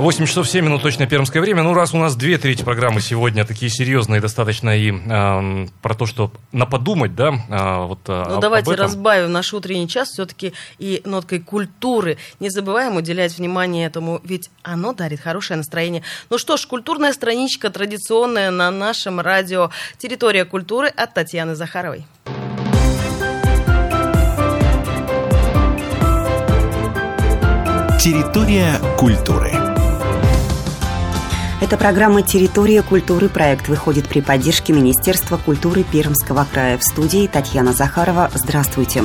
8 часов 7 минут точно пермское время. Ну, раз у нас две трети программы сегодня такие серьезные достаточно и э, про то, что на подумать, да, э, вот Ну, об, давайте об разбавим наш утренний час все-таки и ноткой культуры. Не забываем уделять внимание этому, ведь оно дарит хорошее настроение. Ну что ж, культурная страничка традиционная на нашем радио «Территория культуры» от Татьяны Захаровой. Территория культуры. Это программа «Территория культуры». Проект выходит при поддержке Министерства культуры Пермского края. В студии Татьяна Захарова. Здравствуйте.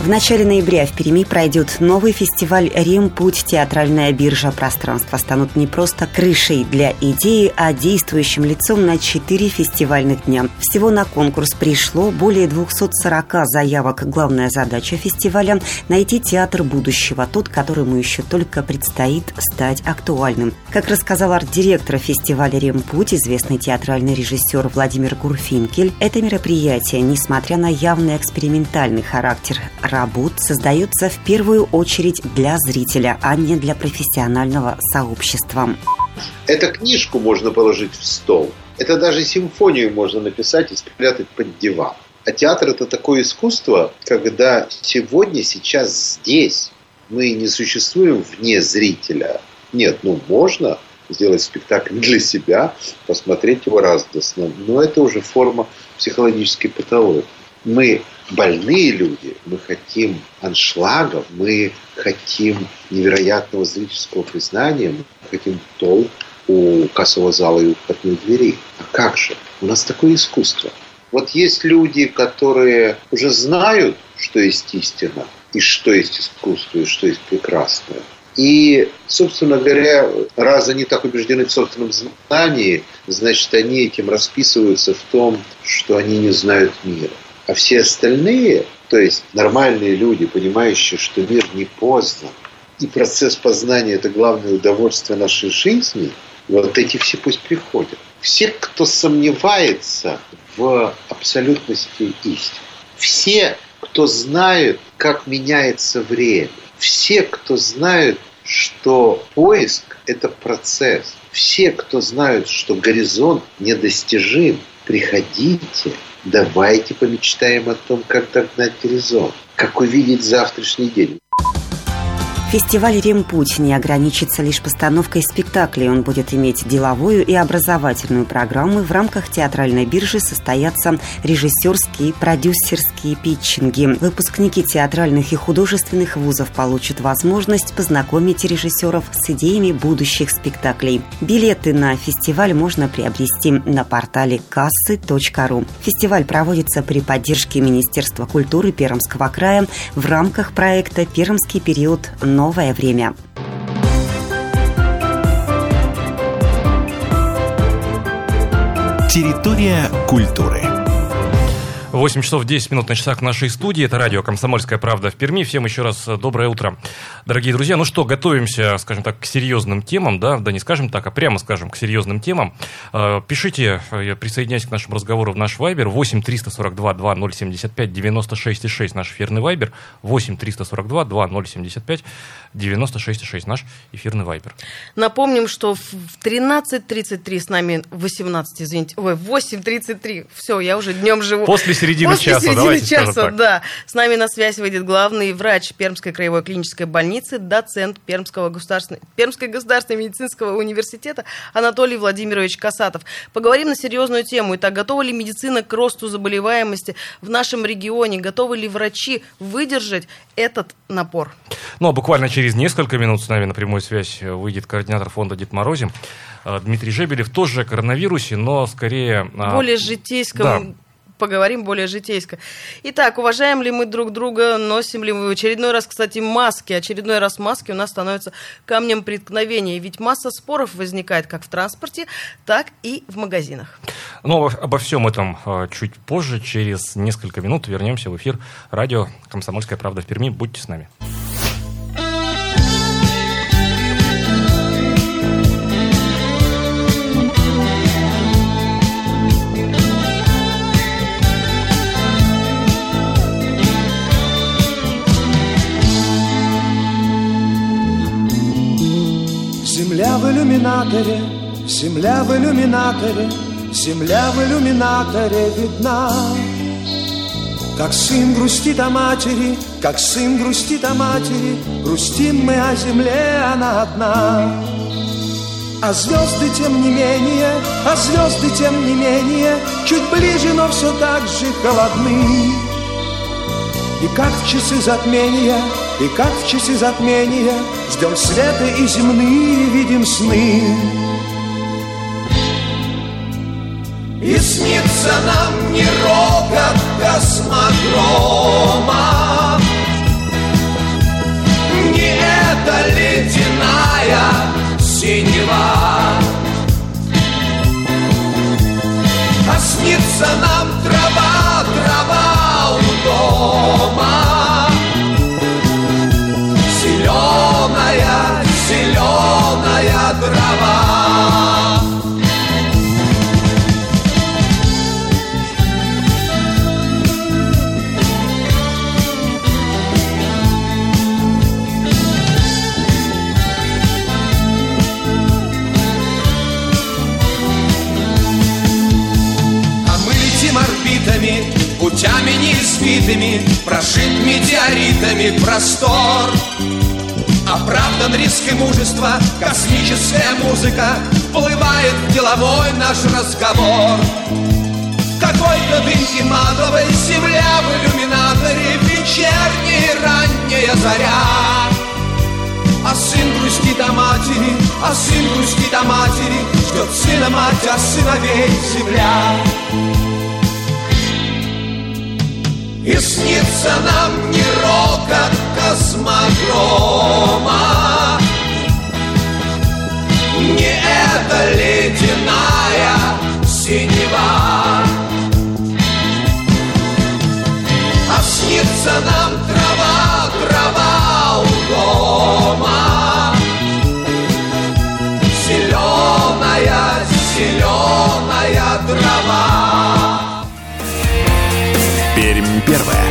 В начале ноября в Перми пройдет новый фестиваль «Рим. Путь. Театральная биржа». Пространства станут не просто крышей для идеи, а действующим лицом на четыре фестивальных дня. Всего на конкурс пришло более 240 заявок. Главная задача фестиваля – найти театр будущего, тот, которому еще только предстоит стать актуальным. Как рассказал арт-директор фестиваля «Рим. Путь», известный театральный режиссер Владимир Гурфинкель, это мероприятие, несмотря на явный экспериментальный характер работ создается в первую очередь для зрителя, а не для профессионального сообщества. Эту книжку можно положить в стол. Это даже симфонию можно написать и спрятать под диван. А театр это такое искусство, когда сегодня, сейчас, здесь мы не существуем вне зрителя. Нет, ну можно сделать спектакль для себя, посмотреть его радостно, но это уже форма психологической патологии. Мы больные люди, мы хотим аншлагов, мы хотим невероятного зрительского признания, мы хотим толк у кассового зала и у входной двери. А как же? У нас такое искусство. Вот есть люди, которые уже знают, что есть истина, и что есть искусство, и что есть прекрасное. И, собственно говоря, раз они так убеждены в собственном знании, значит, они этим расписываются в том, что они не знают мира. А все остальные, то есть нормальные люди, понимающие, что мир не познан, и процесс познания – это главное удовольствие нашей жизни, вот эти все пусть приходят. Все, кто сомневается в абсолютности истины, все, кто знает, как меняется время, все, кто знают, что поиск – это процесс, все, кто знают, что горизонт недостижим, приходите, давайте помечтаем о том, как догнать горизонт, как увидеть завтрашний день. Фестиваль «Римпуть» не ограничится лишь постановкой спектаклей. Он будет иметь деловую и образовательную программы. В рамках театральной биржи состоятся режиссерские, продюсерские питчинги. Выпускники театральных и художественных вузов получат возможность познакомить режиссеров с идеями будущих спектаклей. Билеты на фестиваль можно приобрести на портале кассы.ру. Фестиваль проводится при поддержке Министерства культуры Пермского края в рамках проекта «Пермский период. Новое время». Территория культуры. 8 часов 10 минут на часах нашей студии. Это радио «Комсомольская правда» в Перми. Всем еще раз доброе утро. Дорогие друзья, ну что, готовимся, скажем так, к серьезным темам, да, да не скажем так, а прямо скажем к серьезным темам. Пишите, присоединяйтесь к нашему разговору в наш Вайбер 8 342 2075 96 6 наш эфирный Вайбер 8 342 2075 96 6 наш эфирный Вайбер. Напомним, что в 13.33 с нами 18, извините, ой, 8.33, все, я уже днем живу. После середины После часа, середины давайте часа, так. да. С нами на связь выйдет главный врач Пермской краевой клинической больницы, доцент Пермского государственной, Пермской государственного медицинского университета Анатолий Владимирович Касатов. Поговорим на серьезную тему. Итак, готова ли медицина к росту заболеваемости в нашем регионе? Готовы ли врачи выдержать этот напор? Ну, а буквально через несколько минут с нами на прямую связь выйдет координатор фонда Дед Морозим Дмитрий Жебелев, тоже о коронавирусе, но скорее... Более житейском поговорим более житейско. Итак, уважаем ли мы друг друга, носим ли мы в очередной раз, кстати, маски. Очередной раз маски у нас становятся камнем преткновения. Ведь масса споров возникает как в транспорте, так и в магазинах. Но обо всем этом э, чуть позже, через несколько минут вернемся в эфир радио «Комсомольская правда» в Перми. Будьте с нами. Иллюминаторе, земля в иллюминаторе, земля в иллюминаторе видна. Как сын грустит о матери, как сын грустит о матери, грустим мы о земле, она одна. А звезды тем не менее, а звезды тем не менее, чуть ближе, но все так же холодны. И как в часы затмения, и как в часы затмения Ждем света и земные видим сны. И снится нам не рокот космодрома. Не эта ледяная синева. А снится нам трава, трава у дома трава А мы летим орбитами, путями неизвитыми, Прошит метеоритами простор. Оправдан риск и мужество, космическая музыка Вплывает в деловой наш разговор. Какой-то дымки матовой земля в иллюминаторе Вечерняя ранняя заря а сын грустит о матери, а сын грустит о матери Ждет сына мать, а сыновей земля И снится нам не рокот космодрома Не эта ледяная синева А снится нам трава, трава у дома Зеленая, зеленая трава Пермь первое.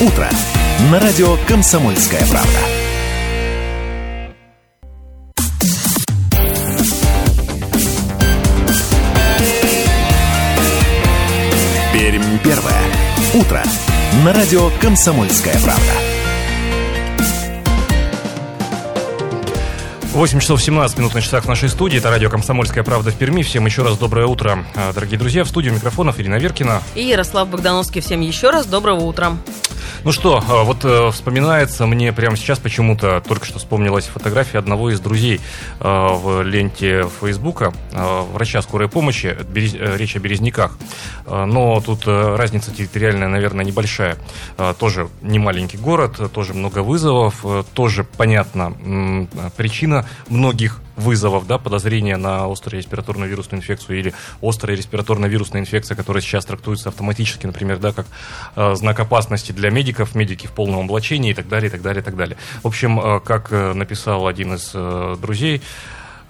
Утро. На радио «Комсомольская правда». Пермь первое. Утро. На радио «Комсомольская правда». 8 часов 17 минут на часах в нашей студии. Это радио «Комсомольская правда» в Перми. Всем еще раз доброе утро, а, дорогие друзья. В студии микрофонов Ирина Веркина. И Ярослав Богдановский. Всем еще раз доброго утра. Ну что, а, вот э, вспоминается мне прямо сейчас почему-то, только что вспомнилась фотография одного из друзей э, в ленте Фейсбука, э, врача скорой помощи, э, речь о Березняках. Но тут э, разница территориальная, наверное, небольшая. Тоже не маленький город, тоже много вызовов, тоже понятна м, причина многих вызовов, да, подозрения на острую респираторную вирусную инфекцию или острая респираторная вирусная инфекция, которая сейчас трактуется автоматически, например, да, как э, знак опасности для медиков, медики в полном облачении и так далее, и так далее, и так далее. В общем, э, как э, написал один из э, друзей,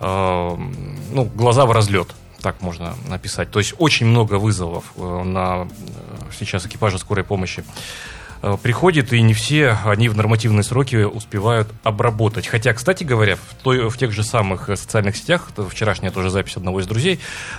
э, ну, глаза в разлет так можно написать. То есть очень много вызовов э, на э, сейчас экипажа скорой помощи приходит, и не все они в нормативные сроки успевают обработать. Хотя, кстати говоря, в, той, в тех же самых э, социальных сетях, вчерашняя тоже запись одного из друзей,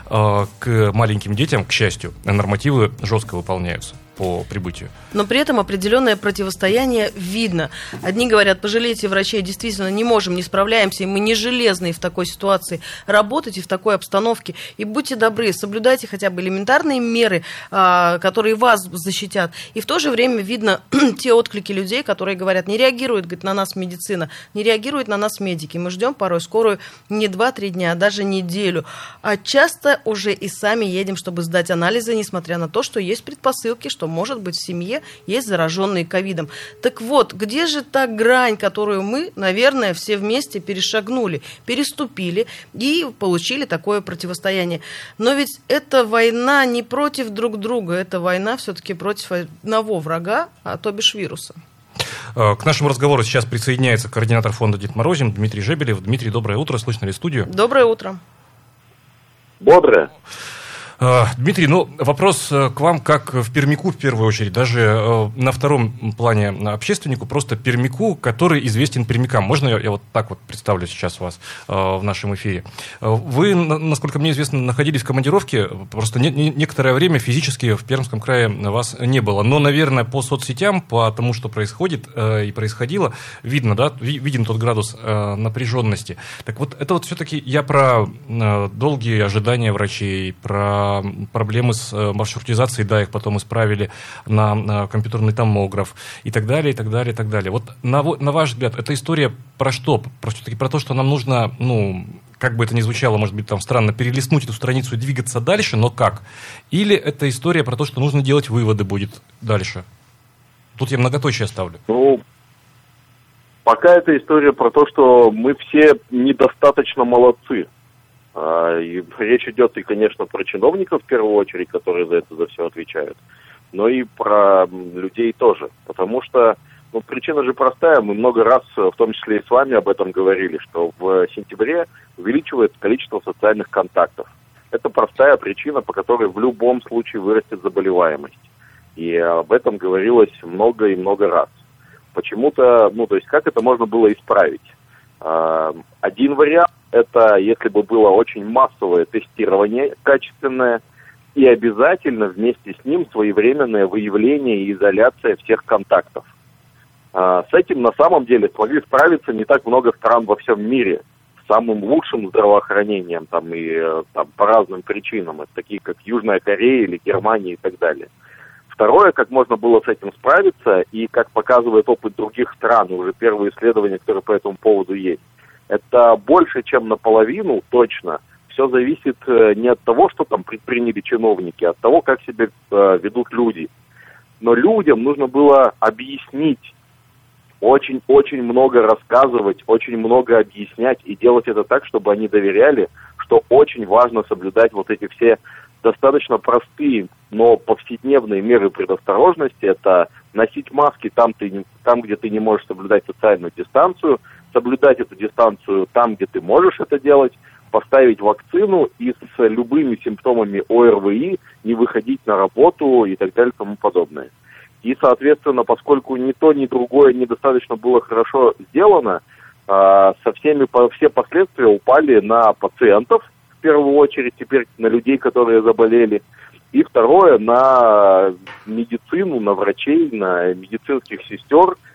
э, к маленьким детям, к счастью, нормативы жестко выполняются по прибытию. Но при этом определенное противостояние видно. Одни говорят, пожалейте врачей, действительно не можем, не справляемся, и мы не железные в такой ситуации работать и в такой обстановке. И будьте добры, соблюдайте хотя бы элементарные меры, а, которые вас защитят. И в то же время видно те отклики людей, которые говорят, не реагирует говорит, на нас медицина, не реагирует на нас медики. Мы ждем порой скорую не 2-3 дня, а даже неделю. А часто уже и сами едем, чтобы сдать анализы, несмотря на то, что есть предпосылки, что что, может быть, в семье есть зараженные ковидом. Так вот, где же та грань, которую мы, наверное, все вместе перешагнули, переступили и получили такое противостояние? Но ведь эта война не против друг друга, это война все-таки против одного врага, а то бишь вируса. Э, к нашему разговору сейчас присоединяется координатор фонда Дед Морозин Дмитрий Жебелев. Дмитрий, доброе утро. Слышно ли студию? Доброе утро. Бодрое. Э, Дмитрий, ну вопрос э, к вам как в пермику в первую очередь, даже э, на втором плане общественнику, просто пермику, который известен пермикам. Можно я, я вот так вот представлю сейчас вас в нашем эфире? Вы, насколько мне известно, находились в командировке, просто не, не, некоторое время физически в Пермском крае вас не было. Но, наверное, по соцсетям, по тому, что происходит и происходило, видно, да, виден тот градус напряженности. Так вот, это вот все-таки я про долгие ожидания врачей, про проблемы с э, маршрутизацией, да, их потом исправили на компьютерный томограф и так далее, и так далее, и так далее. Вот на, на ваш взгляд, эта история про что? Про, все-таки про то, что нам нужно, ну, как бы это ни звучало, может быть, там странно, перелистнуть эту страницу и двигаться дальше, но как? Или это история про то, что нужно делать выводы будет дальше? Тут я многоточие ставлю. Ну, пока это история про то, что мы все недостаточно молодцы. А, и речь идет и, конечно, про чиновников в первую очередь, которые за это за все отвечают, но и про людей тоже. Потому что ну, причина же простая. Мы много раз, в том числе и с вами, об этом говорили, что в сентябре увеличивается количество социальных контактов. Это простая причина, по которой в любом случае вырастет заболеваемость. И об этом говорилось много и много раз. Почему-то, ну, то есть как это можно было исправить? А, один вариант это если бы было очень массовое тестирование качественное и обязательно вместе с ним своевременное выявление и изоляция всех контактов. А, с этим на самом деле смогли справиться не так много стран во всем мире с самым лучшим здравоохранением там и э, там, по разным причинам, это такие как Южная Корея или Германия и так далее. Второе, как можно было с этим справиться, и как показывает опыт других стран, уже первые исследования, которые по этому поводу есть, это больше, чем наполовину точно. Все зависит э, не от того, что там предприняли чиновники, а от того, как себя э, ведут люди. Но людям нужно было объяснить, очень-очень много рассказывать, очень много объяснять и делать это так, чтобы они доверяли, что очень важно соблюдать вот эти все достаточно простые, но повседневные меры предосторожности. Это носить маски там, ты, там где ты не можешь соблюдать социальную дистанцию – соблюдать эту дистанцию там, где ты можешь это делать, поставить вакцину и с любыми симптомами ОРВИ не выходить на работу и так далее и тому подобное. И, соответственно, поскольку ни то, ни другое недостаточно было хорошо сделано, а, со всеми, все последствия упали на пациентов, в первую очередь, теперь на людей, которые заболели, и второе, на медицину, на врачей, на медицинских сестер –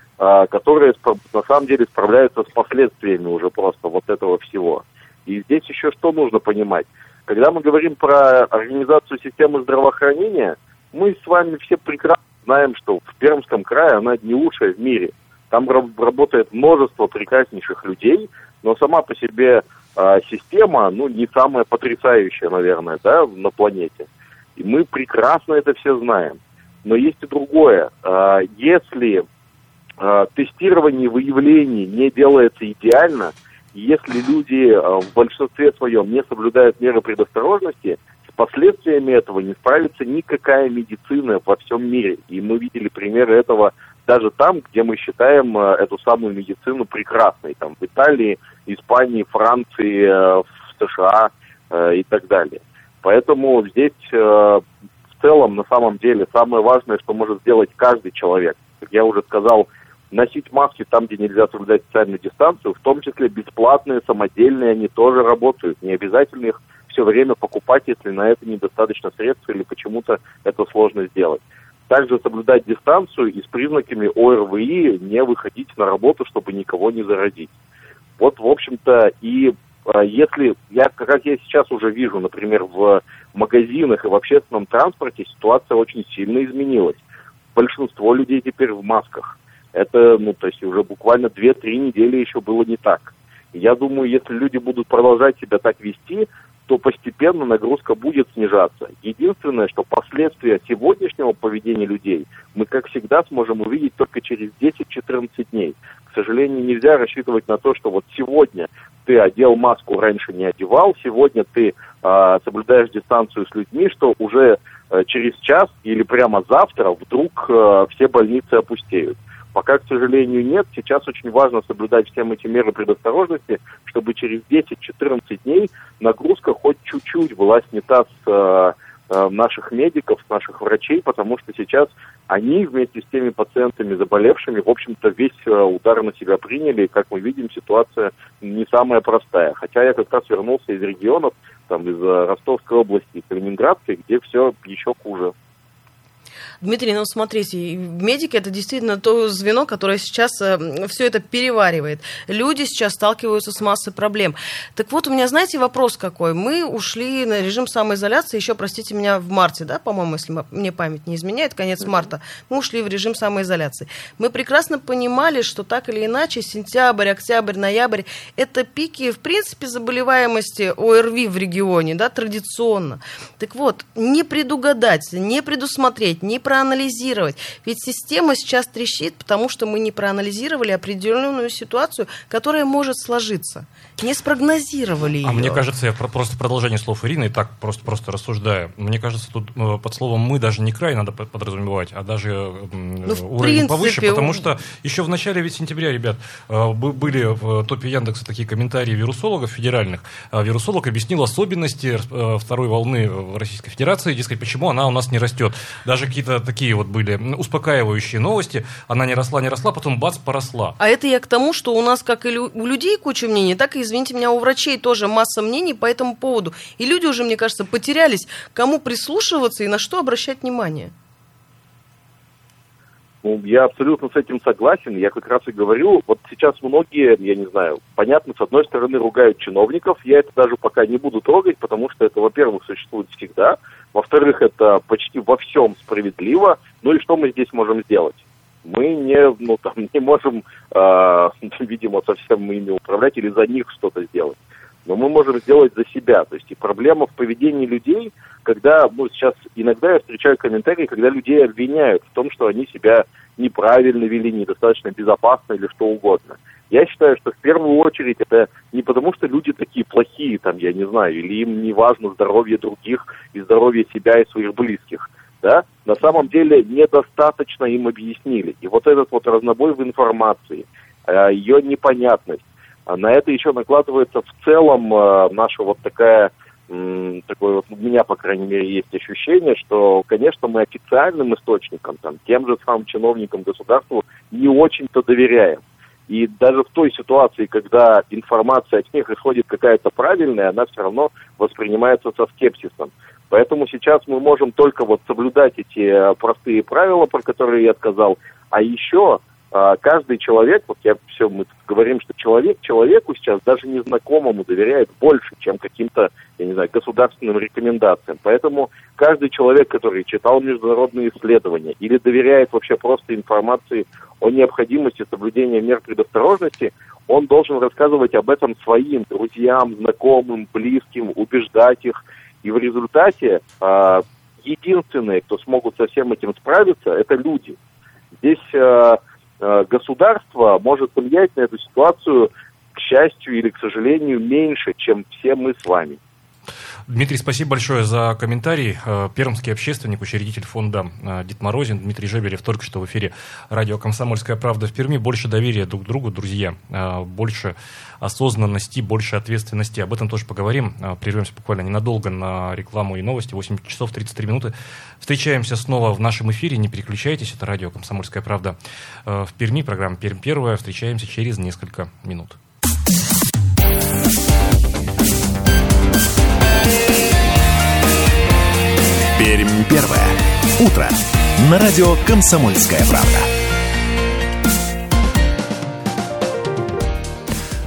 которые на самом деле справляются с последствиями уже просто вот этого всего. И здесь еще что нужно понимать. Когда мы говорим про организацию системы здравоохранения, мы с вами все прекрасно знаем, что в Пермском крае она не лучшая в мире. Там работает множество прекраснейших людей, но сама по себе э, система, ну, не самая потрясающая, наверное, да, на планете. И мы прекрасно это все знаем. Но есть и другое. Э, если тестирование, выявление не делается идеально, если люди э, в большинстве своем не соблюдают меры предосторожности, с последствиями этого не справится никакая медицина во всем мире. И мы видели примеры этого даже там, где мы считаем э, эту самую медицину прекрасной, там в Италии, Испании, Франции, в США и так далее. Поэтому здесь в целом, на самом деле, самое важное, что может сделать каждый человек. Как я уже сказал, носить маски там, где нельзя соблюдать социальную дистанцию, в том числе бесплатные, самодельные, они тоже работают. Не обязательно их все время покупать, если на это недостаточно средств или почему-то это сложно сделать. Также соблюдать дистанцию и с признаками ОРВИ не выходить на работу, чтобы никого не заразить. Вот, в общем-то, и а, если, я, как я сейчас уже вижу, например, в магазинах и в общественном транспорте, ситуация очень сильно изменилась. Большинство людей теперь в масках. Это, ну, то есть уже буквально 2-3 недели еще было не так. я думаю, если люди будут продолжать себя так вести, то постепенно нагрузка будет снижаться. Единственное, что последствия сегодняшнего поведения людей мы, как всегда, сможем увидеть только через 10-14 дней. К сожалению, нельзя рассчитывать на то, что вот сегодня ты одел маску, раньше не одевал, сегодня ты э, соблюдаешь дистанцию с людьми, что уже э, через час или прямо завтра вдруг э, все больницы опустеют. Пока, к сожалению, нет. Сейчас очень важно соблюдать все эти меры предосторожности, чтобы через 10-14 дней нагрузка хоть чуть-чуть была снята с э, э, наших медиков, наших врачей, потому что сейчас они вместе с теми пациентами заболевшими, в общем-то, весь э, удар на себя приняли. И, как мы видим, ситуация не самая простая. Хотя я как раз вернулся из регионов, там, из Ростовской области, Калининградской, где все еще хуже. Дмитрий, ну смотрите, медики это действительно то звено, которое сейчас э, все это переваривает. Люди сейчас сталкиваются с массой проблем. Так вот, у меня, знаете, вопрос какой. Мы ушли на режим самоизоляции еще, простите меня, в марте, да, по-моему, если мне память не изменяет, конец марта. Мы ушли в режим самоизоляции. Мы прекрасно понимали, что так или иначе сентябрь, октябрь, ноябрь – это пики, в принципе, заболеваемости ОРВИ в регионе, да, традиционно. Так вот, не предугадать, не предусмотреть, не проанализировать. Ведь система сейчас трещит, потому что мы не проанализировали определенную ситуацию, которая может сложиться. Не спрогнозировали ее. А мне кажется, я просто продолжение слов Ирины, и так просто, просто рассуждаю. Мне кажется, тут э, под словом «мы» даже не край надо подразумевать, а даже ну, уровень принципе, повыше, потому что еще в начале ведь сентября, ребят, э, были в топе Яндекса такие комментарии вирусологов федеральных. А вирусолог объяснил особенности э, второй волны в Российской Федерации, дескать, почему она у нас не растет. Даже какие-то такие вот были успокаивающие новости. Она не росла, не росла, потом бац, поросла. А это я к тому, что у нас как и у людей куча мнений, так и, извините меня, у врачей тоже масса мнений по этому поводу. И люди уже, мне кажется, потерялись, кому прислушиваться и на что обращать внимание. Ну, я абсолютно с этим согласен. Я как раз и говорю, вот сейчас многие, я не знаю, понятно, с одной стороны ругают чиновников. Я это даже пока не буду трогать, потому что это, во-первых, существует всегда. Во-вторых, это почти во всем справедливо. Ну и что мы здесь можем сделать? Мы не, ну, там, не можем, э, видимо, совсем ими управлять или за них что-то сделать. Но мы можем сделать за себя. То есть и проблема в поведении людей, когда, ну, сейчас иногда я встречаю комментарии, когда людей обвиняют в том, что они себя неправильно вели, недостаточно безопасно или что угодно. Я считаю, что в первую очередь это не потому, что люди такие плохие, там, я не знаю, или им не важно здоровье других и здоровье себя и своих близких. Да? На самом деле недостаточно им объяснили. И вот этот вот разнобой в информации, э, ее непонятность, а на это еще накладывается в целом э, наша вот такая такое вот у меня, по крайней мере, есть ощущение, что, конечно, мы официальным источникам, там, тем же самым чиновникам государству не очень-то доверяем. И даже в той ситуации, когда информация от них исходит какая-то правильная, она все равно воспринимается со скепсисом. Поэтому сейчас мы можем только вот соблюдать эти э, простые правила, про которые я сказал, а еще каждый человек, вот я все, мы говорим, что человек человеку сейчас даже незнакомому доверяет больше, чем каким-то, я не знаю, государственным рекомендациям. Поэтому каждый человек, который читал международные исследования или доверяет вообще просто информации о необходимости соблюдения мер предосторожности, он должен рассказывать об этом своим друзьям, знакомым, близким, убеждать их. И в результате э, единственные, кто смогут со всем этим справиться, это люди. Здесь Э, государство может влиять на эту ситуацию, к счастью или к сожалению, меньше, чем все мы с вами. Дмитрий, спасибо большое за комментарий. Э, пермский общественник, учредитель фонда э, Дит Морозин, Дмитрий Жебелев, только что в эфире радио «Комсомольская правда» в Перми. Больше доверия друг другу, друзья, больше осознанности, больше ответственности. Об этом тоже поговорим. Прервемся буквально ненадолго на рекламу и новости. 8 часов 33 минуты. Встречаемся снова в нашем эфире. Не переключайтесь. Это радио «Комсомольская правда» в Перми. Программа «Пермь первая». Встречаемся через несколько минут. Пермь первая. Утро. На радио «Комсомольская правда».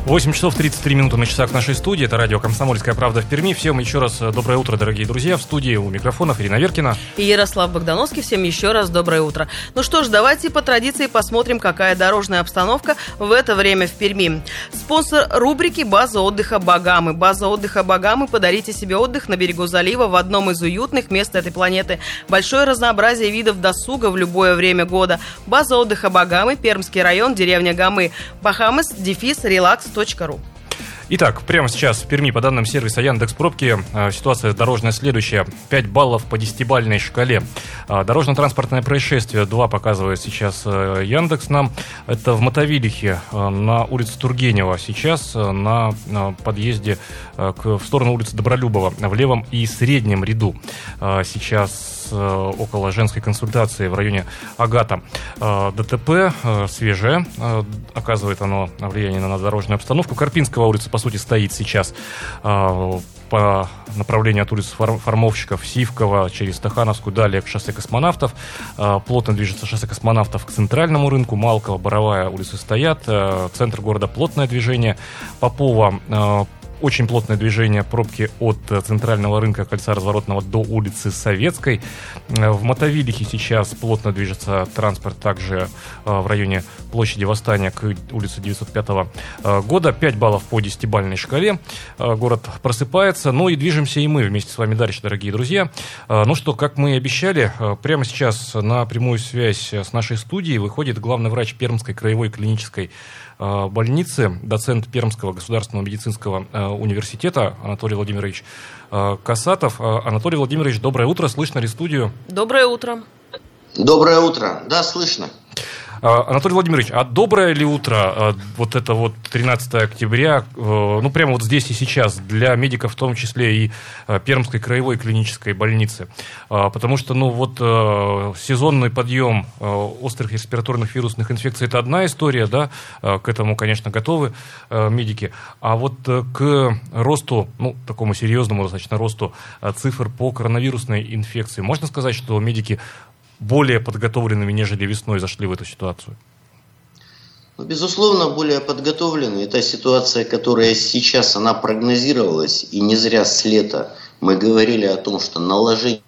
8 часов 33 минуты на часах нашей студии. Это радио «Комсомольская правда» в Перми. Всем еще раз э, доброе утро, дорогие друзья. В студии у микрофонов Ирина Веркина. И Ярослав Богдановский. Всем еще раз доброе утро. Ну что ж, давайте по традиции посмотрим, какая дорожная обстановка в это время в Перми. Спонсор рубрики «База отдыха Багамы». База отдыха Багамы. Подарите себе отдых на берегу залива в одном из уютных мест этой планеты. Большое разнообразие видов досуга в любое время года. База отдыха Багамы, Пермский район, деревня Гамы. Бахамас, дефис, релакс, ру. Итак, прямо сейчас в Перми по данным сервиса Яндекс Пробки э, ситуация дорожная следующая. 5 баллов по десятибальной шкале. Э, дорожно-транспортное происшествие 2 показывает сейчас э, Яндекс нам. Это в Мотовилихе на улице Тургенева. Сейчас на подъезде в сторону улицы Добролюбова в левом и среднем ряду. Сейчас Э, около женской консультации в районе Агата. Э, ДТП э, свежее, оказывает оно влияние на дорожную обстановку. Карпинского улица, по сути, стоит сейчас по направлению от улицы Формовщиков, Сивкова через Стахановскую, далее к шоссе космонавтов. Плотно движется шоссе космонавтов к центральному рынку. Малкова, Боровая улицы стоят. Центр города плотное движение. Попова очень плотное движение пробки от э, центрального рынка кольца разворотного до улицы Советской. Э, в Мотовилихе сейчас плотно движется транспорт также э, в районе площади Восстания к улице 905 года. 5 баллов по 10-бальной шкале. Город просыпается. Ну и движемся и мы вместе с вами дальше, дорогие друзья. Ну что, как мы и обещали, прямо сейчас на прямую связь с нашей студией выходит главный врач Пермской краевой клинической больницы, доцент Пермского государственного медицинского э, университета Анатолий Владимирович э, Касатов. Анатолий Владимирович, доброе утро. Слышно ли студию? Доброе утро. Доброе утро. Да, слышно. А, Анатолий Владимирович, а доброе ли утро, а, вот это вот 13 октября, э, ну прямо вот здесь и сейчас, для медиков в том числе и э, Пермской краевой клинической больницы? А, потому что, ну вот э, сезонный подъем острых респираторных вирусных инфекций – это одна история, да, к этому, конечно, готовы медики. А вот к росту, ну, такому серьезному достаточно росту цифр по коронавирусной инфекции, можно сказать, что медики более подготовленными, нежели весной зашли в эту ситуацию? Ну, безусловно, более подготовлены. Это ситуация, которая сейчас, она прогнозировалась, и не зря с лета мы говорили о том, что наложение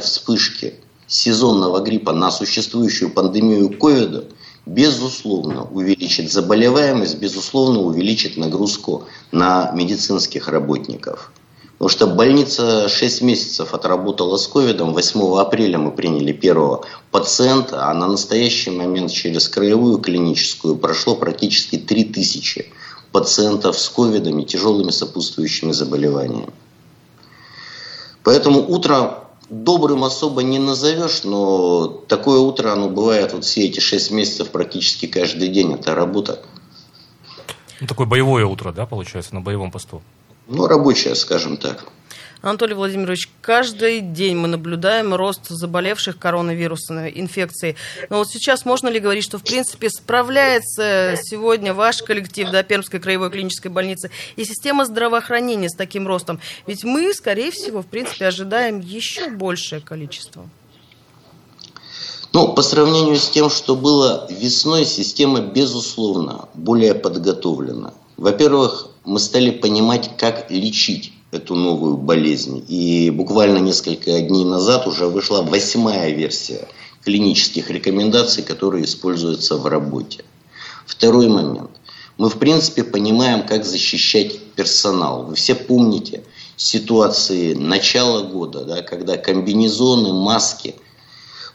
вспышки сезонного гриппа на существующую пандемию ковида безусловно увеличит заболеваемость, безусловно увеличит нагрузку на медицинских работников. Потому что больница 6 месяцев отработала с ковидом. 8 апреля мы приняли первого пациента, а на настоящий момент через краевую клиническую прошло практически 3000 пациентов с ковидом и тяжелыми сопутствующими заболеваниями. Поэтому утро добрым особо не назовешь, но такое утро, оно бывает вот все эти 6 месяцев практически каждый день. Это работа. Ну, такое боевое утро, да, получается, на боевом посту? Ну, рабочая, скажем так. Анатолий Владимирович, каждый день мы наблюдаем рост заболевших коронавирусной инфекцией. Но вот сейчас можно ли говорить, что в принципе справляется сегодня ваш коллектив да, Пермской краевой клинической больницы и система здравоохранения с таким ростом? Ведь мы, скорее всего, в принципе, ожидаем еще большее количество. Ну, по сравнению с тем, что было весной, система, безусловно, более подготовлена. Во-первых, мы стали понимать, как лечить эту новую болезнь. И буквально несколько дней назад уже вышла восьмая версия клинических рекомендаций, которые используются в работе. Второй момент. Мы, в принципе, понимаем, как защищать персонал. Вы все помните ситуации начала года, да, когда комбинезоны, маски,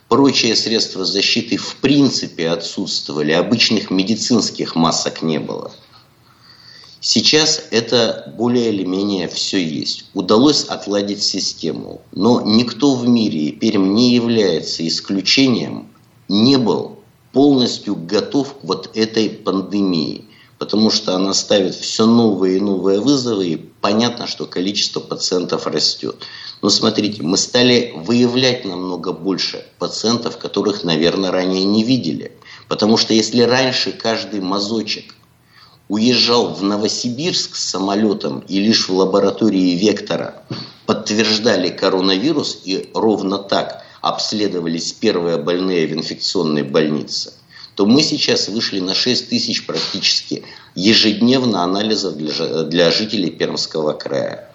прочие средства защиты в принципе отсутствовали, обычных медицинских масок не было – Сейчас это более или менее все есть. Удалось отладить систему. Но никто в мире, и Пермь не является исключением, не был полностью готов к вот этой пандемии. Потому что она ставит все новые и новые вызовы, и понятно, что количество пациентов растет. Но смотрите, мы стали выявлять намного больше пациентов, которых, наверное, ранее не видели. Потому что если раньше каждый мазочек уезжал в Новосибирск с самолетом и лишь в лаборатории Вектора подтверждали коронавирус и ровно так обследовались первые больные в инфекционной больнице, то мы сейчас вышли на 6 тысяч практически ежедневно анализов для, для жителей Пермского края.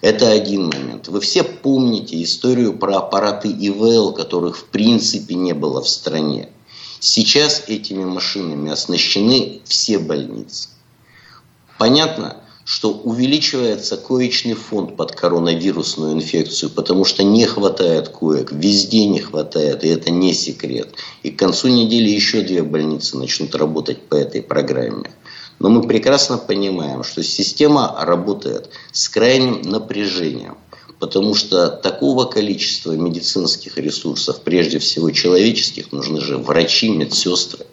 Это один момент. Вы все помните историю про аппараты ИВЛ, которых в принципе не было в стране. Сейчас этими машинами оснащены все больницы. Понятно, что увеличивается коечный фонд под коронавирусную инфекцию, потому что не хватает коек, везде не хватает, и это не секрет. И к концу недели еще две больницы начнут работать по этой программе. Но мы прекрасно понимаем, что система работает с крайним напряжением, потому что такого количества медицинских ресурсов, прежде всего человеческих, нужны же врачи, медсестры,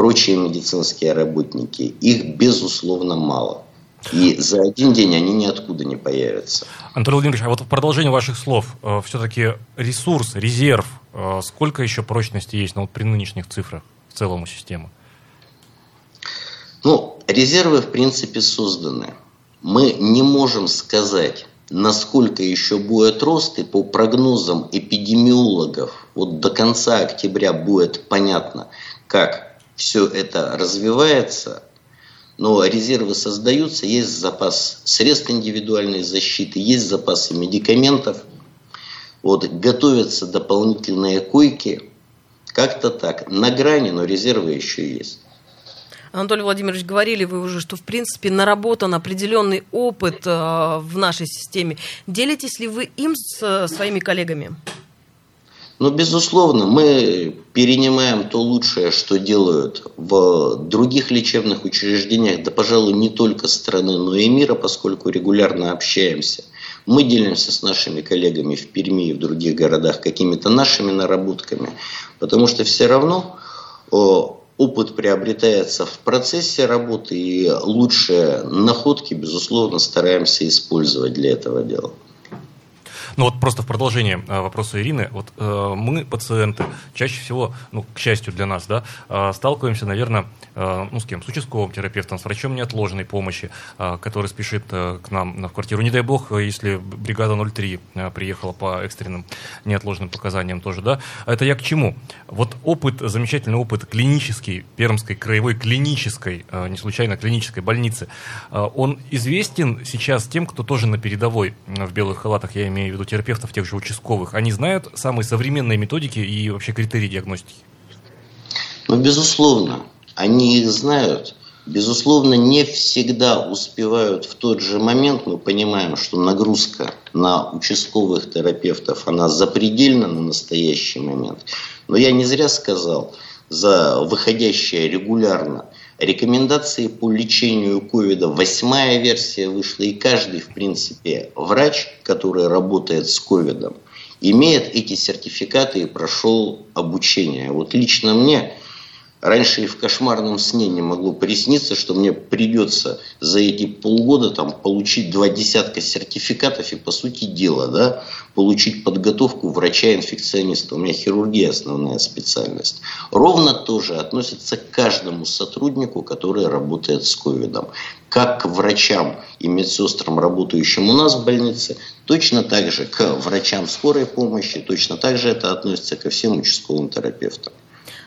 прочие медицинские работники. Их, безусловно, мало. И за один день они ниоткуда не появятся. Антон Владимирович, а вот в продолжение ваших слов, э, все-таки ресурс, резерв, э, сколько еще прочности есть ну, вот при нынешних цифрах в целом у системы? Ну, резервы, в принципе, созданы. Мы не можем сказать, насколько еще будет рост, и по прогнозам эпидемиологов, вот до конца октября будет понятно, как все это развивается, но резервы создаются, есть запас средств индивидуальной защиты, есть запасы медикаментов, вот, готовятся дополнительные койки, как-то так, на грани, но резервы еще есть. Анатолий Владимирович, говорили вы уже, что в принципе наработан определенный опыт э, в нашей системе. Делитесь ли вы им с своими коллегами? Ну, безусловно, мы перенимаем то лучшее, что делают в других лечебных учреждениях, да, пожалуй, не только страны, но и мира, поскольку регулярно общаемся. Мы делимся с нашими коллегами в Перми и в других городах какими-то нашими наработками, потому что все равно опыт приобретается в процессе работы, и лучшие находки, безусловно, стараемся использовать для этого дела. Ну вот просто в продолжение э, вопроса Ирины, вот э, мы, пациенты, чаще всего, ну, к счастью для нас, да, э, сталкиваемся, наверное, ну, с кем? С участковым терапевтом, с врачом неотложной помощи, который спешит к нам в квартиру. Не дай бог, если бригада 03 э, приехала по экстренным неотложным показаниям тоже, да. Это я к чему? Вот опыт, замечательный опыт клинический, Пермской краевой клинической, не случайно клинической больницы, он известен сейчас тем, кто тоже на передовой в белых халатах, я имею в виду виду терапевтов, тех же участковых, они знают самые современные методики и вообще критерии диагностики? Ну, безусловно, они их знают. Безусловно, не всегда успевают в тот же момент. Мы понимаем, что нагрузка на участковых терапевтов, она запредельна на настоящий момент. Но я не зря сказал, за выходящее регулярно Рекомендации по лечению ковида, восьмая версия. Вышла, и каждый, в принципе, врач, который работает с ковидом, имеет эти сертификаты и прошел обучение. Вот лично мне Раньше и в кошмарном сне не могло присниться, что мне придется за эти полгода там, получить два десятка сертификатов. И, по сути дела, да, получить подготовку врача-инфекциониста. У меня хирургия основная специальность. Ровно то же относится к каждому сотруднику, который работает с ковидом. Как к врачам и медсестрам, работающим у нас в больнице, точно так же к врачам скорой помощи, точно так же это относится ко всем участковым терапевтам.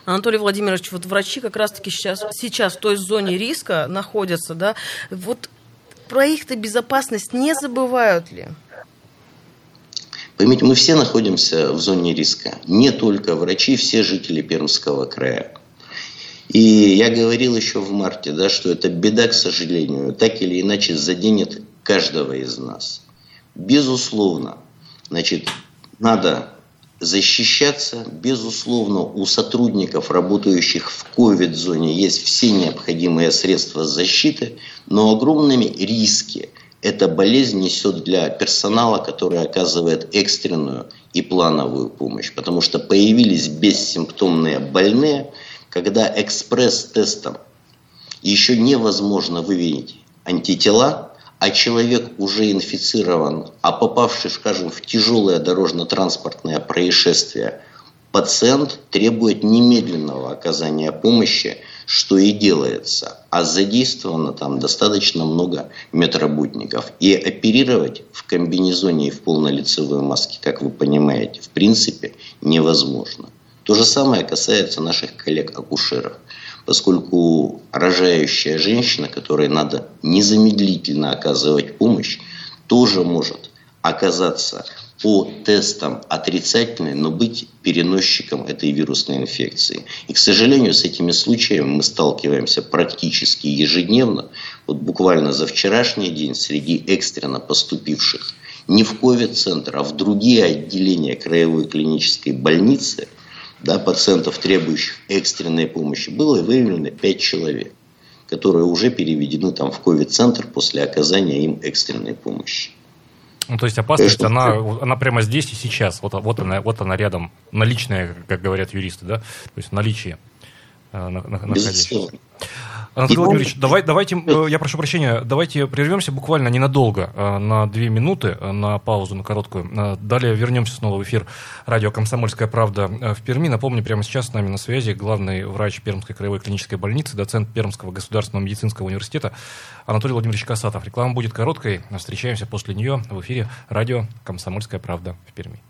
Анатолий Владимирович, вот врачи как раз-таки сейчас, сейчас в той зоне риска находятся, да, вот про их-то безопасность не забывают ли? Поймите, мы все находимся в зоне риска. Не только врачи, все жители Пермского края. И я говорил еще в марте, да, что это беда, к сожалению, так или иначе заденет каждого из нас. Безусловно, значит, надо защищаться. Безусловно, у сотрудников, работающих в COVID-зоне, есть все необходимые средства защиты, но огромными риски эта болезнь несет для персонала, который оказывает экстренную и плановую помощь. Потому что появились бессимптомные больные, когда экспресс-тестом еще невозможно выявить антитела, а человек уже инфицирован, а попавший, скажем, в тяжелое дорожно-транспортное происшествие, пациент требует немедленного оказания помощи, что и делается. А задействовано там достаточно много медработников. И оперировать в комбинезоне и в полнолицевой маске, как вы понимаете, в принципе невозможно. То же самое касается наших коллег-акушеров, поскольку рожающая женщина, которой надо незамедлительно оказывать помощь, тоже может оказаться по тестам отрицательной, но быть переносчиком этой вирусной инфекции. И, к сожалению, с этими случаями мы сталкиваемся практически ежедневно. Вот буквально за вчерашний день среди экстренно поступивших не в ковид-центр, а в другие отделения краевой клинической больницы да, пациентов, требующих экстренной помощи, было выявлено 5 человек, которые уже переведены там в ковид-центр после оказания им экстренной помощи. Ну, то есть опасность, она, она прямо здесь и сейчас. Вот, вот, она, вот она рядом, наличная, как говорят юристы, да? То есть наличие э, находящееся. Анатолий Владимирович, давай, давайте, э, я прошу прощения, давайте прервемся буквально ненадолго, э, на две минуты, э, на паузу, на короткую. Далее вернемся снова в эфир радио «Комсомольская правда» в Перми. Напомню, прямо сейчас с нами на связи главный врач Пермской краевой клинической больницы, доцент Пермского государственного медицинского университета Анатолий Владимирович Касатов. Реклама будет короткой, встречаемся после нее в эфире радио «Комсомольская правда» в Перми.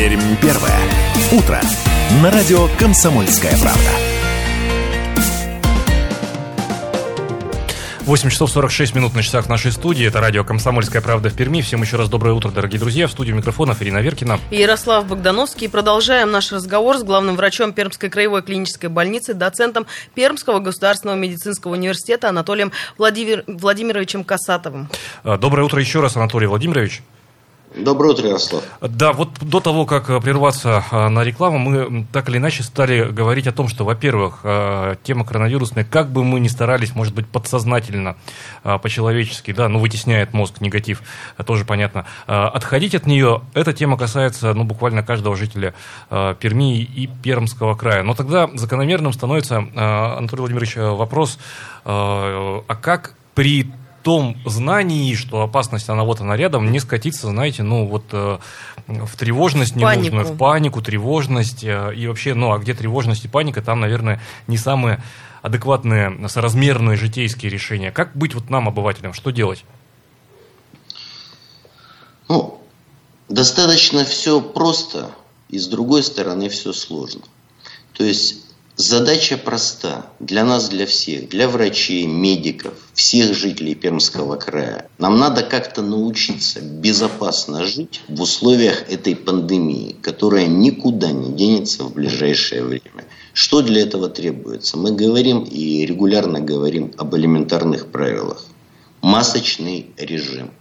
Пермь первое. Утро. На радио «Комсомольская правда». 8 часов 46 минут на часах нашей студии. Это радио «Комсомольская правда» в Перми. Всем еще раз доброе утро, дорогие друзья. В студии микрофонов Ирина Веркина. И Ярослав Богдановский. Продолжаем наш разговор с главным врачом Пермской краевой клинической больницы, доцентом Пермского государственного медицинского университета Анатолием Владимир... Владимировичем Касатовым. Доброе утро еще раз, Анатолий Владимирович. Доброе утро, Ярослав. Да, вот до того, как э, прерваться э, на рекламу, мы так или иначе стали говорить о том, что, во-первых, э, тема коронавирусная, как бы мы ни старались, может быть, подсознательно, по-человечески, да, ну, вытесняет мозг, негатив, тоже понятно, отходить от нее, эта тема касается, ну, буквально каждого жителя Перми и Пермского края. Но тогда закономерным становится, Анатолий Владимирович, вопрос, а как при том знании, что опасность, она вот она рядом, не скатиться, знаете, ну вот э, в тревожность ненужную, в панику, тревожность э, и вообще, ну а где тревожность и паника, там, наверное, не самые адекватные, соразмерные житейские решения. Как быть вот нам, обывателям, что делать? Ну, достаточно все просто, и с другой стороны все сложно. То есть Задача проста для нас, для всех, для врачей, медиков, всех жителей Пермского края. Нам надо как-то научиться безопасно жить в условиях этой пандемии, которая никуда не денется в ближайшее время. Что для этого требуется? Мы говорим и регулярно говорим об элементарных правилах. Масочный режим.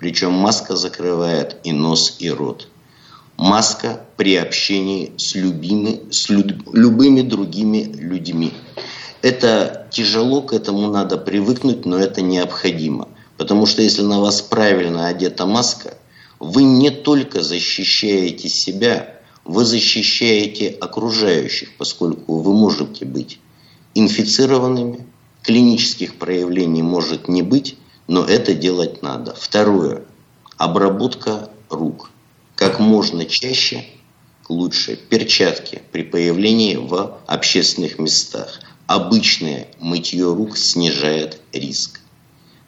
Причем маска закрывает и нос, и рот маска при общении с, любими, с люд, любыми другими людьми. Это тяжело, к этому надо привыкнуть, но это необходимо. Потому что если на вас правильно одета маска, вы не только защищаете себя, вы защищаете окружающих, поскольку вы можете быть инфицированными, клинических проявлений может не быть, но это делать надо. Второе. Обработка рук как можно чаще лучше перчатки при появлении в общественных местах. Обычное мытье рук снижает риск.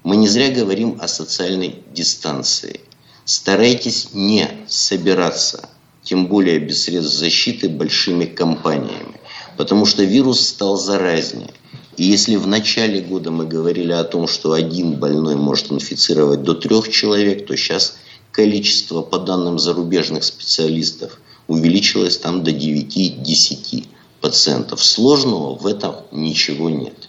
Мы не зря говорим о социальной дистанции. Старайтесь не собираться, тем более без средств защиты, большими компаниями, потому что вирус стал заразнее. И если в начале года мы говорили о том, что один больной может инфицировать до трех человек, то сейчас количество, по данным зарубежных специалистов, увеличилось там до 9-10 пациентов. Сложного в этом ничего нет.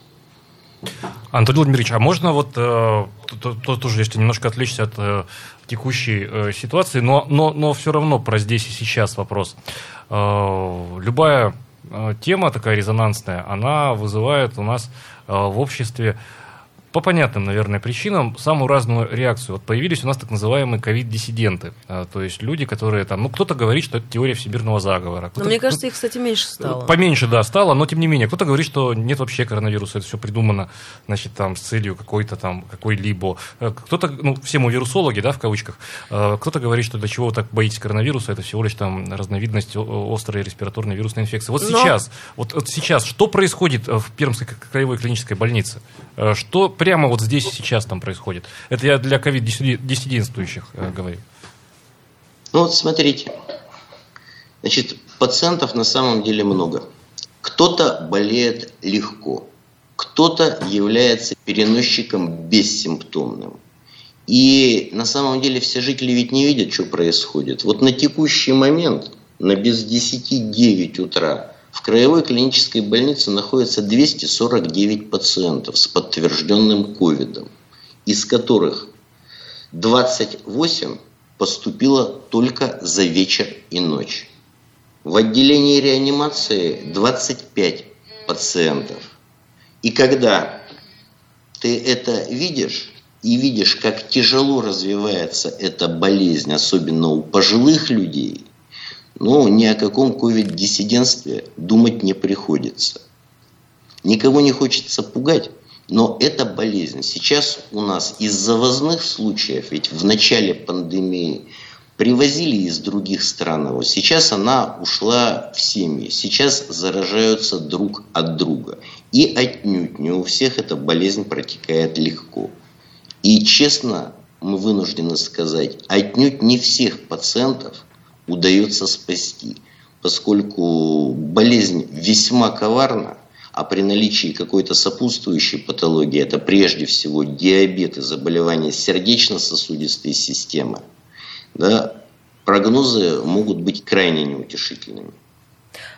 Антон Владимирович, а можно вот э, то, то, тоже, если немножко отвлечься от э, текущей э, ситуации, но, но, но все равно про здесь и сейчас вопрос. Э, любая э, тема такая резонансная, она вызывает у нас э, в обществе по понятным, наверное, причинам самую разную реакцию. Вот появились у нас так называемые ковид-диссиденты, а, то есть люди, которые там, ну, кто-то говорит, что это теория всемирного заговора. Но мне кажется, их, кстати, меньше стало. Поменьше, да, стало, но тем не менее, кто-то говорит, что нет вообще коронавируса, это все придумано, значит, там, с целью какой-то там, какой-либо. Э, кто-то, ну, все мы вирусологи, да, в кавычках, э, кто-то говорит, что для чего вы так боитесь коронавируса, это всего лишь там разновидность острой респираторной вирусной инфекции. Вот но... сейчас, вот, вот сейчас, что происходит в Пермской краевой клинической больнице? Э, что прямо вот здесь сейчас там происходит? Это я для ковид-диссидентствующих э, говорю. Ну вот смотрите, значит, пациентов на самом деле много. Кто-то болеет легко, кто-то является переносчиком бессимптомным. И на самом деле все жители ведь не видят, что происходит. Вот на текущий момент, на без 10 9 утра, в краевой клинической больнице находится 249 пациентов с подтвержденным ковидом, из которых 28 поступило только за вечер и ночь. В отделении реанимации 25 пациентов. И когда ты это видишь, и видишь, как тяжело развивается эта болезнь, особенно у пожилых людей, ну, ни о каком ковид-диссидентстве думать не приходится. Никого не хочется пугать, но эта болезнь сейчас у нас из завозных случаев, ведь в начале пандемии привозили из других стран его. Сейчас она ушла в семьи. Сейчас заражаются друг от друга. И отнюдь не у всех эта болезнь протекает легко. И честно, мы вынуждены сказать, отнюдь не всех пациентов удается спасти, поскольку болезнь весьма коварна, а при наличии какой-то сопутствующей патологии, это прежде всего диабет и заболевания сердечно-сосудистой системы, да, прогнозы могут быть крайне неутешительными.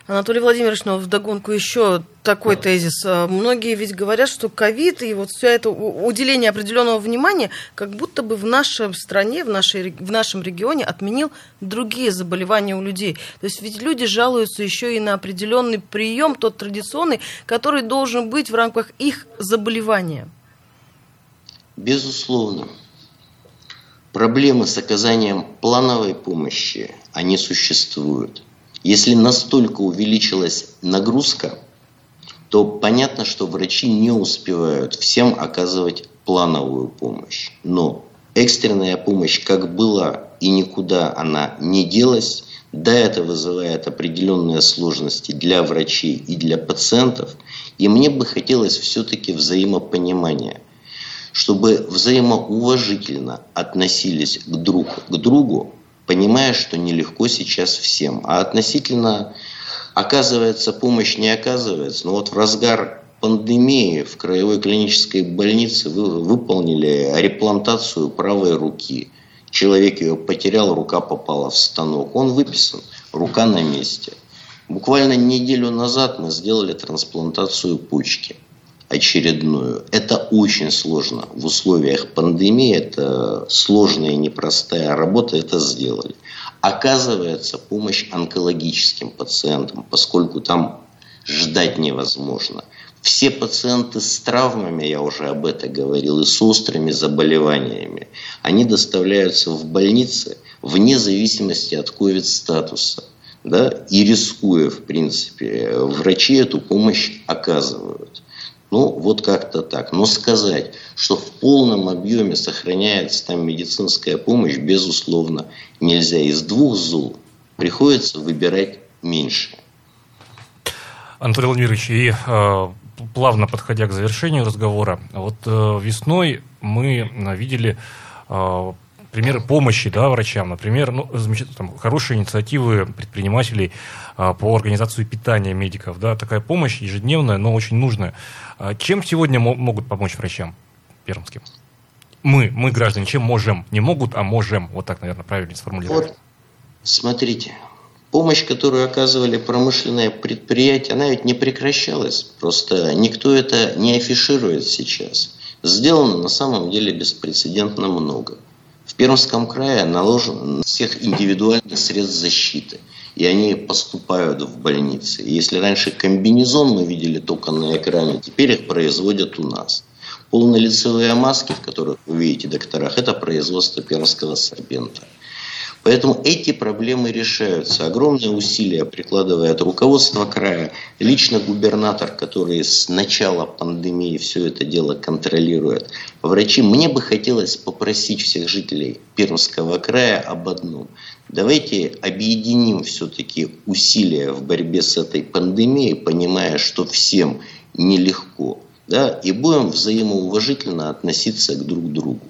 Анатолий Владимирович, но вдогонку еще такой тезис. А, многие ведь говорят, что ковид и вот все это уделение определенного внимания как будто бы в нашей стране, в, нашей, в нашем регионе отменил другие заболевания у людей. То есть ведь люди жалуются еще и на определенный прием, тот традиционный, который должен быть в рамках их заболевания. Безусловно. Проблемы с оказанием плановой помощи, они существуют. Если настолько увеличилась нагрузка, то понятно, что врачи не успевают всем оказывать плановую помощь. Но экстренная помощь как была и никуда она не делась, да, это вызывает определенные сложности для врачей и для пациентов. И мне бы хотелось все-таки взаимопонимания – чтобы взаимоуважительно относились друг к другу, понимая, что нелегко сейчас всем. А относительно, оказывается, помощь не оказывается. Но вот в разгар пандемии в краевой клинической больнице вы, выполнили реплантацию правой руки. Человек ее потерял, рука попала в станок. Он выписан, рука на месте. Буквально неделю назад мы сделали трансплантацию почки – очередную. Это очень сложно. В условиях пандемии это сложная и непростая работа, это сделали. Оказывается, помощь онкологическим пациентам, поскольку там ждать невозможно. Все пациенты с травмами, я уже об этом говорил, и с острыми заболеваниями, они доставляются в больницы вне зависимости от ковид-статуса. Да, и рискуя, в принципе, врачи эту помощь оказывают. Ну, вот как-то так. Но сказать, что в полном объеме сохраняется там медицинская помощь, безусловно, нельзя. Из двух зол приходится выбирать меньше. Анатолий Владимирович, и э, плавно подходя к завершению разговора, вот э, весной мы э, видели э, примеры помощи да, врачам, например, ну, там, хорошие инициативы предпринимателей а, по организации питания медиков, да, такая помощь ежедневная, но очень нужная. А чем сегодня могут помочь врачам пермским? Мы, мы граждане, чем можем? Не могут, а можем. Вот так, наверное, правильно сформулировать. Вот, смотрите, помощь, которую оказывали промышленные предприятия, она ведь не прекращалась. Просто никто это не афиширует сейчас. Сделано на самом деле беспрецедентно много. В Пермском крае наложено всех индивидуальных средств защиты. И они поступают в больницы. Если раньше комбинезон мы видели только на экране, теперь их производят у нас. Полнолицевые маски, в которых вы видите докторах, это производство пермского сорбента. Поэтому эти проблемы решаются. Огромные усилия прикладывает руководство края, лично губернатор, который с начала пандемии все это дело контролирует. Врачи, мне бы хотелось попросить всех жителей Пермского края об одном. Давайте объединим все-таки усилия в борьбе с этой пандемией, понимая, что всем нелегко. да, и будем взаимоуважительно относиться к друг другу.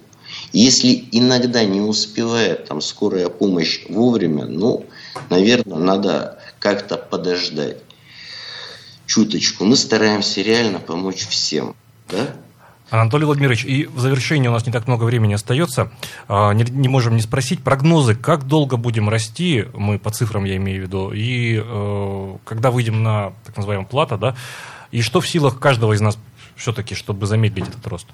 Если иногда не успевает там скорая помощь вовремя, ну, наверное, надо как-то подождать чуточку. Мы стараемся реально помочь всем, да? Анатолий Владимирович, и в завершении у нас не так много времени остается. А, не, не можем не спросить прогнозы, как долго будем расти, мы по цифрам я имею в виду, и э, когда выйдем на так называемую плата, да, и что в силах каждого из нас все-таки, чтобы замедлить этот рост?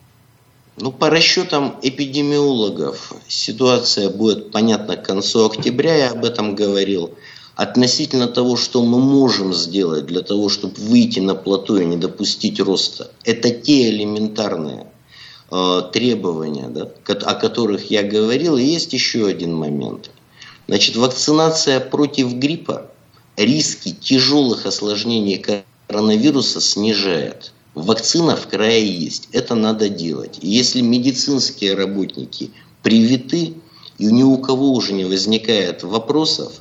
Ну, по расчетам эпидемиологов, ситуация будет понятна к концу октября, я об этом говорил. Относительно того, что мы можем сделать для того, чтобы выйти на плато и не допустить роста, это те элементарные э, требования, да, о которых я говорил. И есть еще один момент. Значит, вакцинация против гриппа риски тяжелых осложнений коронавируса снижает. Вакцина в крае есть, это надо делать. И если медицинские работники привиты, и ни у кого уже не возникает вопросов,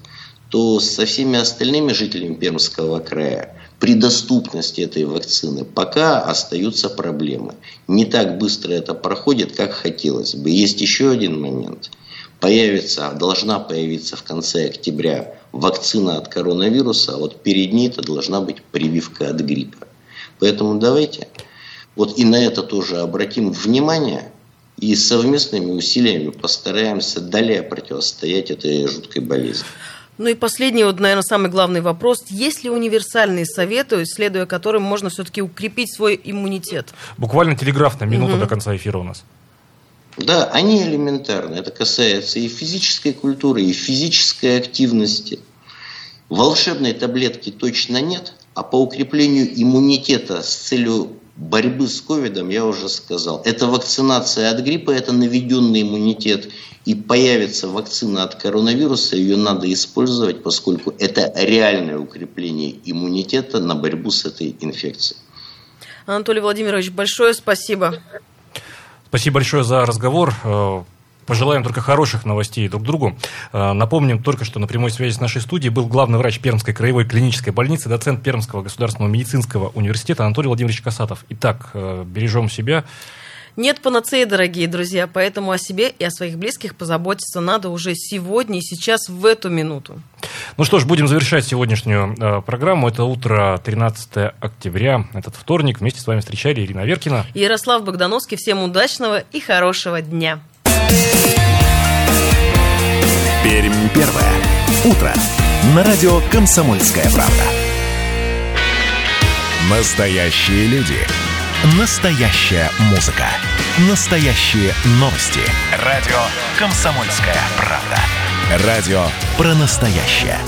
то со всеми остальными жителями Пермского края при доступности этой вакцины пока остаются проблемы. Не так быстро это проходит, как хотелось бы. Есть еще один момент. Появится, должна появиться в конце октября вакцина от коронавируса, а вот перед ней это должна быть прививка от гриппа. Поэтому давайте вот и на это тоже обратим внимание и совместными усилиями постараемся далее противостоять этой жуткой болезни. Ну и последний, вот, наверное, самый главный вопрос. Есть ли универсальные советы, следуя которым можно все-таки укрепить свой иммунитет? Буквально телеграфная минута угу. до конца эфира у нас. Да, они элементарны. Это касается и физической культуры, и физической активности. Волшебной таблетки точно нет – а по укреплению иммунитета с целью борьбы с ковидом, я уже сказал, это вакцинация от гриппа, это наведенный иммунитет. И появится вакцина от коронавируса, ее надо использовать, поскольку это реальное укрепление иммунитета на борьбу с этой инфекцией. Анатолий Владимирович, большое спасибо. Спасибо большое за разговор. Пожелаем только хороших новостей друг другу. Э, напомним только, что на прямой связи с нашей студией был главный врач Пермской краевой клинической больницы, доцент Пермского государственного медицинского университета Анатолий Владимирович Касатов. Итак, э, бережем себя. Нет панацеи, дорогие друзья, поэтому о себе и о своих близких позаботиться надо уже сегодня и сейчас, в эту минуту. Ну что ж, будем завершать сегодняшнюю э, программу. Это утро 13 октября, этот вторник. Вместе с вами встречали Ирина Веркина. Ярослав Богдановский. Всем удачного и хорошего дня. Пермь первое. Утро. На радио «Комсомольская правда». Настоящие люди. Настоящая музыка. Настоящие новости. Радио «Комсомольская правда». Радио про настоящее.